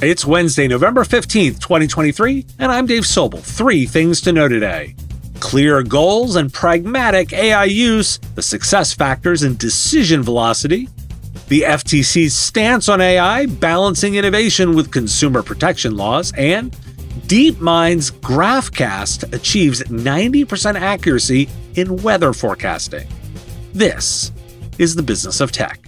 It's Wednesday, November 15th, 2023, and I'm Dave Sobel. Three things to know today clear goals and pragmatic AI use, the success factors and decision velocity, the FTC's stance on AI, balancing innovation with consumer protection laws, and DeepMind's GraphCast achieves 90% accuracy in weather forecasting. This is the business of tech.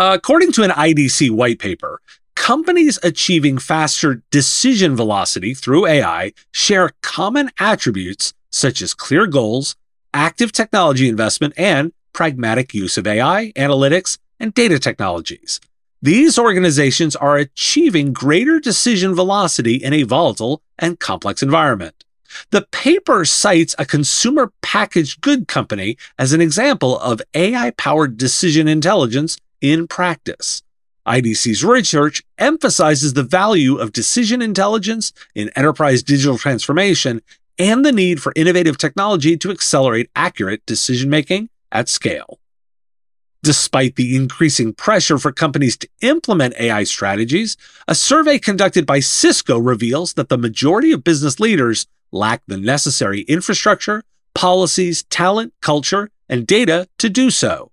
According to an IDC white paper, companies achieving faster decision velocity through AI share common attributes such as clear goals, active technology investment, and pragmatic use of AI, analytics, and data technologies. These organizations are achieving greater decision velocity in a volatile and complex environment. The paper cites a consumer packaged good company as an example of AI powered decision intelligence in practice. IDC's research emphasizes the value of decision intelligence in enterprise digital transformation and the need for innovative technology to accelerate accurate decision making at scale. Despite the increasing pressure for companies to implement AI strategies, a survey conducted by Cisco reveals that the majority of business leaders lack the necessary infrastructure, policies, talent, culture, and data to do so.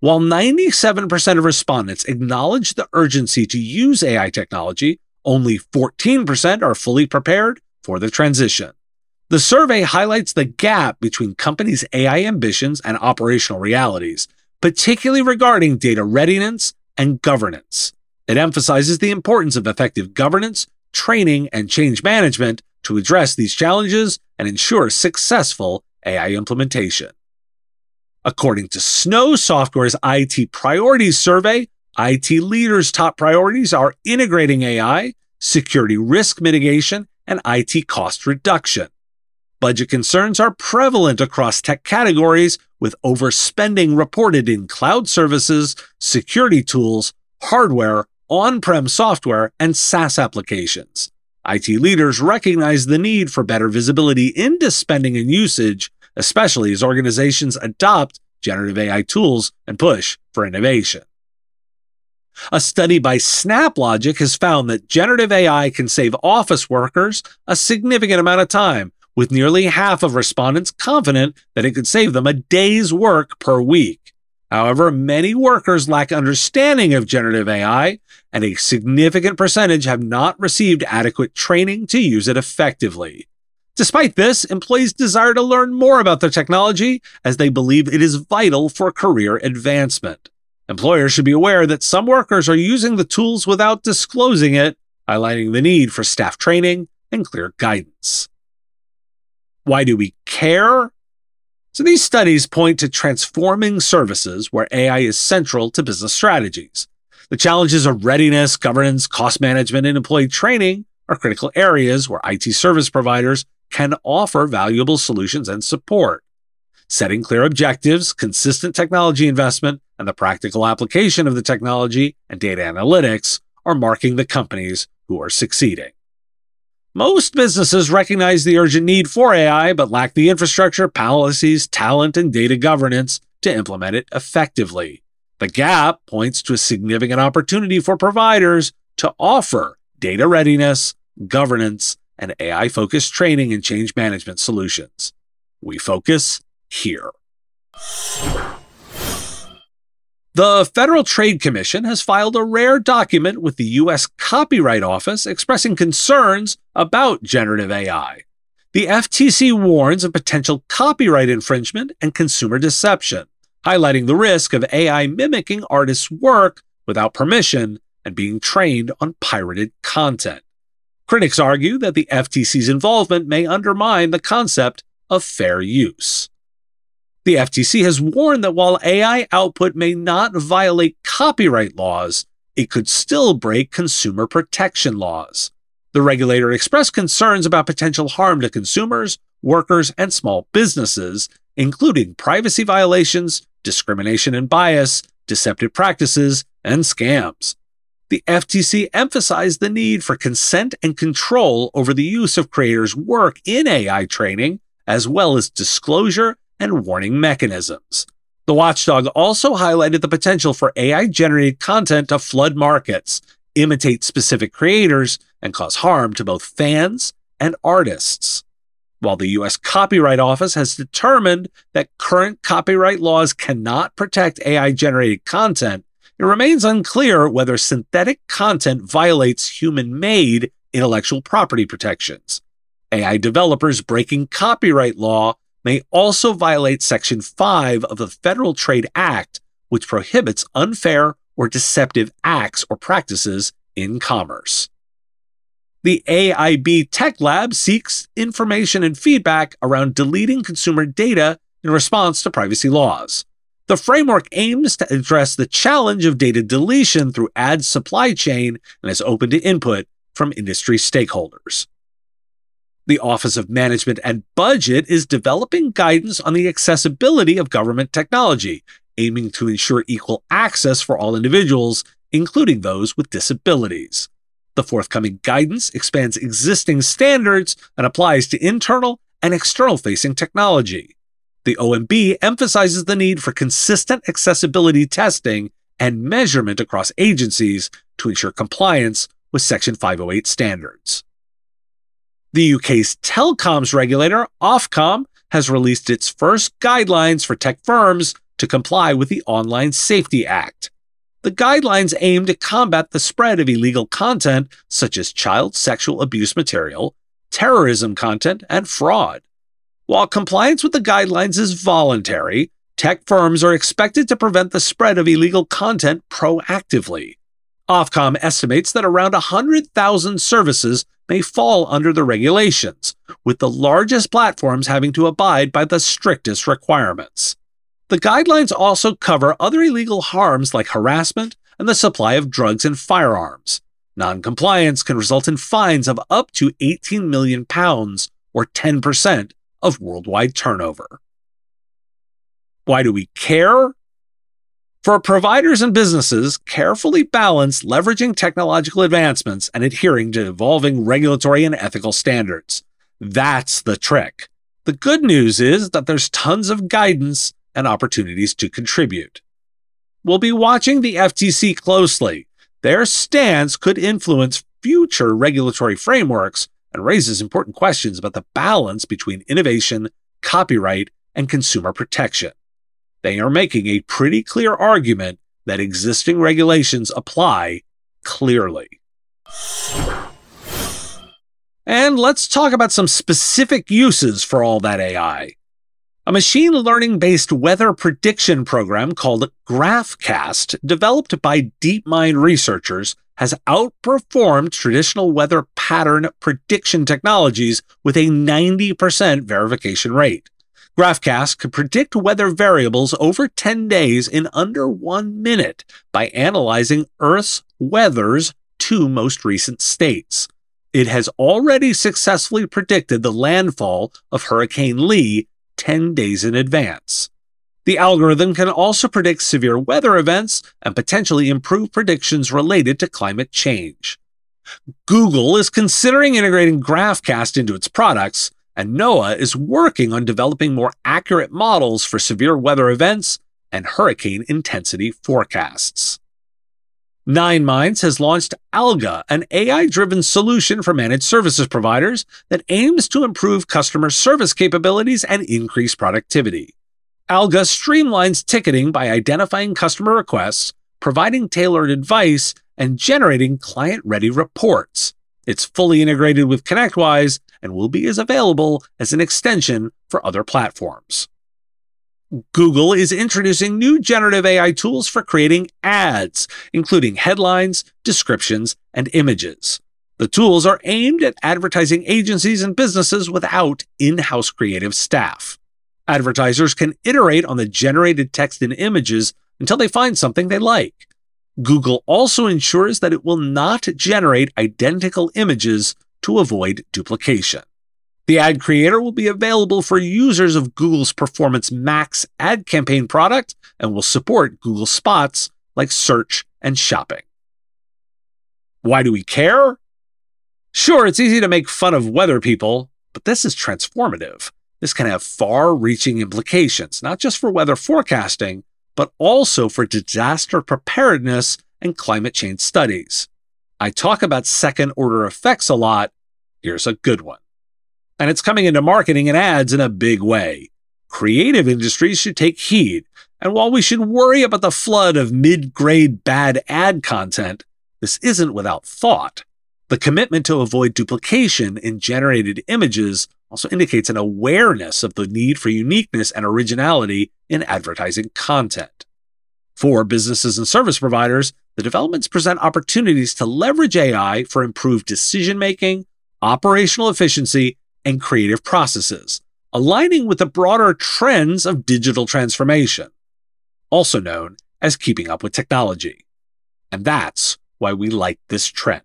While 97% of respondents acknowledge the urgency to use AI technology, only 14% are fully prepared for the transition. The survey highlights the gap between companies' AI ambitions and operational realities, particularly regarding data readiness and governance. It emphasizes the importance of effective governance, training, and change management to address these challenges and ensure successful AI implementation. According to Snow Software's IT Priorities Survey, IT leaders' top priorities are integrating AI, security risk mitigation, and IT cost reduction. Budget concerns are prevalent across tech categories, with overspending reported in cloud services, security tools, hardware, on prem software, and SaaS applications. IT leaders recognize the need for better visibility into spending and usage, especially as organizations adopt generative AI tools and push for innovation. A study by SnapLogic has found that generative AI can save office workers a significant amount of time with nearly half of respondents confident that it could save them a day's work per week. However, many workers lack understanding of generative AI, and a significant percentage have not received adequate training to use it effectively. Despite this, employees desire to learn more about their technology as they believe it is vital for career advancement. Employers should be aware that some workers are using the tools without disclosing it, highlighting the need for staff training and clear guidance. Why do we care? So these studies point to transforming services where AI is central to business strategies. The challenges of readiness, governance, cost management, and employee training are critical areas where IT service providers can offer valuable solutions and support. Setting clear objectives, consistent technology investment, and the practical application of the technology and data analytics are marking the companies who are succeeding. Most businesses recognize the urgent need for AI, but lack the infrastructure, policies, talent, and data governance to implement it effectively. The gap points to a significant opportunity for providers to offer data readiness, governance, and AI focused training and change management solutions. We focus here. The Federal Trade Commission has filed a rare document with the U.S. Copyright Office expressing concerns about generative AI. The FTC warns of potential copyright infringement and consumer deception, highlighting the risk of AI mimicking artists' work without permission and being trained on pirated content. Critics argue that the FTC's involvement may undermine the concept of fair use. The FTC has warned that while AI output may not violate copyright laws, it could still break consumer protection laws. The regulator expressed concerns about potential harm to consumers, workers, and small businesses, including privacy violations, discrimination and bias, deceptive practices, and scams. The FTC emphasized the need for consent and control over the use of creators' work in AI training, as well as disclosure and warning mechanisms. The watchdog also highlighted the potential for AI generated content to flood markets, imitate specific creators, and cause harm to both fans and artists. While the U.S. Copyright Office has determined that current copyright laws cannot protect AI generated content, it remains unclear whether synthetic content violates human made intellectual property protections. AI developers breaking copyright law may also violate Section 5 of the Federal Trade Act, which prohibits unfair or deceptive acts or practices in commerce. The AIB Tech Lab seeks information and feedback around deleting consumer data in response to privacy laws. The framework aims to address the challenge of data deletion through ad supply chain and is open to input from industry stakeholders. The Office of Management and Budget is developing guidance on the accessibility of government technology, aiming to ensure equal access for all individuals, including those with disabilities. The forthcoming guidance expands existing standards and applies to internal and external facing technology. The OMB emphasizes the need for consistent accessibility testing and measurement across agencies to ensure compliance with Section 508 standards. The UK's telecoms regulator, Ofcom, has released its first guidelines for tech firms to comply with the Online Safety Act. The guidelines aim to combat the spread of illegal content such as child sexual abuse material, terrorism content, and fraud. While compliance with the guidelines is voluntary, tech firms are expected to prevent the spread of illegal content proactively. Ofcom estimates that around 100,000 services may fall under the regulations, with the largest platforms having to abide by the strictest requirements. The guidelines also cover other illegal harms like harassment and the supply of drugs and firearms. Noncompliance can result in fines of up to 18 million pounds or 10% of worldwide turnover. Why do we care? For providers and businesses, carefully balance leveraging technological advancements and adhering to evolving regulatory and ethical standards. That's the trick. The good news is that there's tons of guidance and opportunities to contribute. We'll be watching the FTC closely. Their stance could influence future regulatory frameworks and raises important questions about the balance between innovation, copyright, and consumer protection. They are making a pretty clear argument that existing regulations apply clearly. And let's talk about some specific uses for all that AI. A machine learning based weather prediction program called GraphCast, developed by DeepMind researchers, has outperformed traditional weather pattern prediction technologies with a 90% verification rate. GraphCast could predict weather variables over 10 days in under one minute by analyzing Earth's weather's two most recent states. It has already successfully predicted the landfall of Hurricane Lee 10 days in advance. The algorithm can also predict severe weather events and potentially improve predictions related to climate change. Google is considering integrating GraphCast into its products, and NOAA is working on developing more accurate models for severe weather events and hurricane intensity forecasts. Nine Minds has launched Alga, an AI driven solution for managed services providers that aims to improve customer service capabilities and increase productivity. Alga streamlines ticketing by identifying customer requests, providing tailored advice, and generating client ready reports. It's fully integrated with ConnectWise and will be as available as an extension for other platforms. Google is introducing new generative AI tools for creating ads, including headlines, descriptions, and images. The tools are aimed at advertising agencies and businesses without in house creative staff. Advertisers can iterate on the generated text and images until they find something they like. Google also ensures that it will not generate identical images to avoid duplication. The ad creator will be available for users of Google's Performance Max ad campaign product and will support Google spots like search and shopping. Why do we care? Sure, it's easy to make fun of weather people, but this is transformative. This can have far reaching implications, not just for weather forecasting, but also for disaster preparedness and climate change studies. I talk about second order effects a lot. Here's a good one. And it's coming into marketing and ads in a big way. Creative industries should take heed. And while we should worry about the flood of mid grade bad ad content, this isn't without thought. The commitment to avoid duplication in generated images also indicates an awareness of the need for uniqueness and originality in advertising content. For businesses and service providers, the developments present opportunities to leverage AI for improved decision making, operational efficiency, and creative processes, aligning with the broader trends of digital transformation, also known as keeping up with technology. And that's why we like this trend.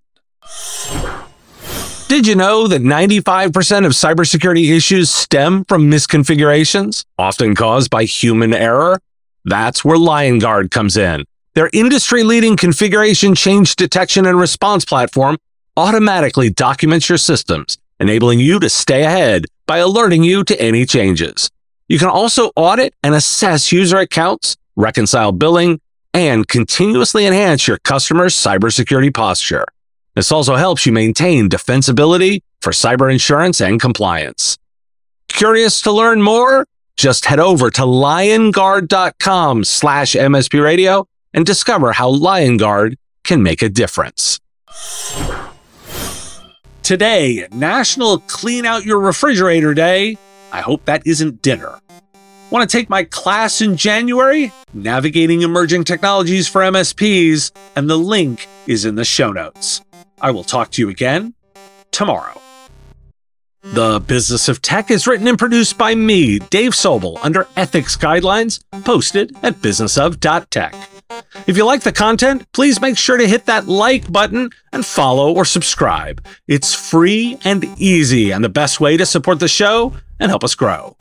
Did you know that 95% of cybersecurity issues stem from misconfigurations, often caused by human error? That's where Liongard comes in. Their industry leading configuration change detection and response platform automatically documents your systems, enabling you to stay ahead by alerting you to any changes. You can also audit and assess user accounts, reconcile billing, and continuously enhance your customer's cybersecurity posture. This also helps you maintain defensibility for cyber insurance and compliance. Curious to learn more? Just head over to liongard.com slash MSP radio and discover how Liongard can make a difference. Today, National Clean Out Your Refrigerator Day. I hope that isn't dinner. Want to take my class in January? Navigating Emerging Technologies for MSPs, and the link is in the show notes. I will talk to you again tomorrow. The Business of Tech is written and produced by me, Dave Sobel, under ethics guidelines posted at businessof.tech. If you like the content, please make sure to hit that like button and follow or subscribe. It's free and easy and the best way to support the show and help us grow.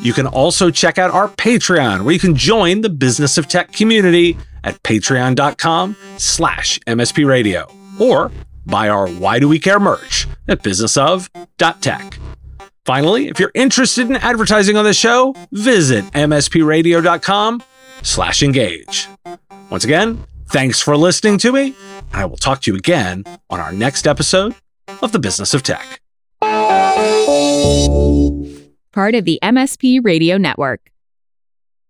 You can also check out our Patreon, where you can join the Business of Tech community at patreon.com slash mspradio or buy our Why Do We Care merch at businessof.tech. Finally, if you're interested in advertising on the show, visit mspradio.com slash engage. Once again, thanks for listening to me, and I will talk to you again on our next episode of The Business of Tech. Part of the MSP Radio Network.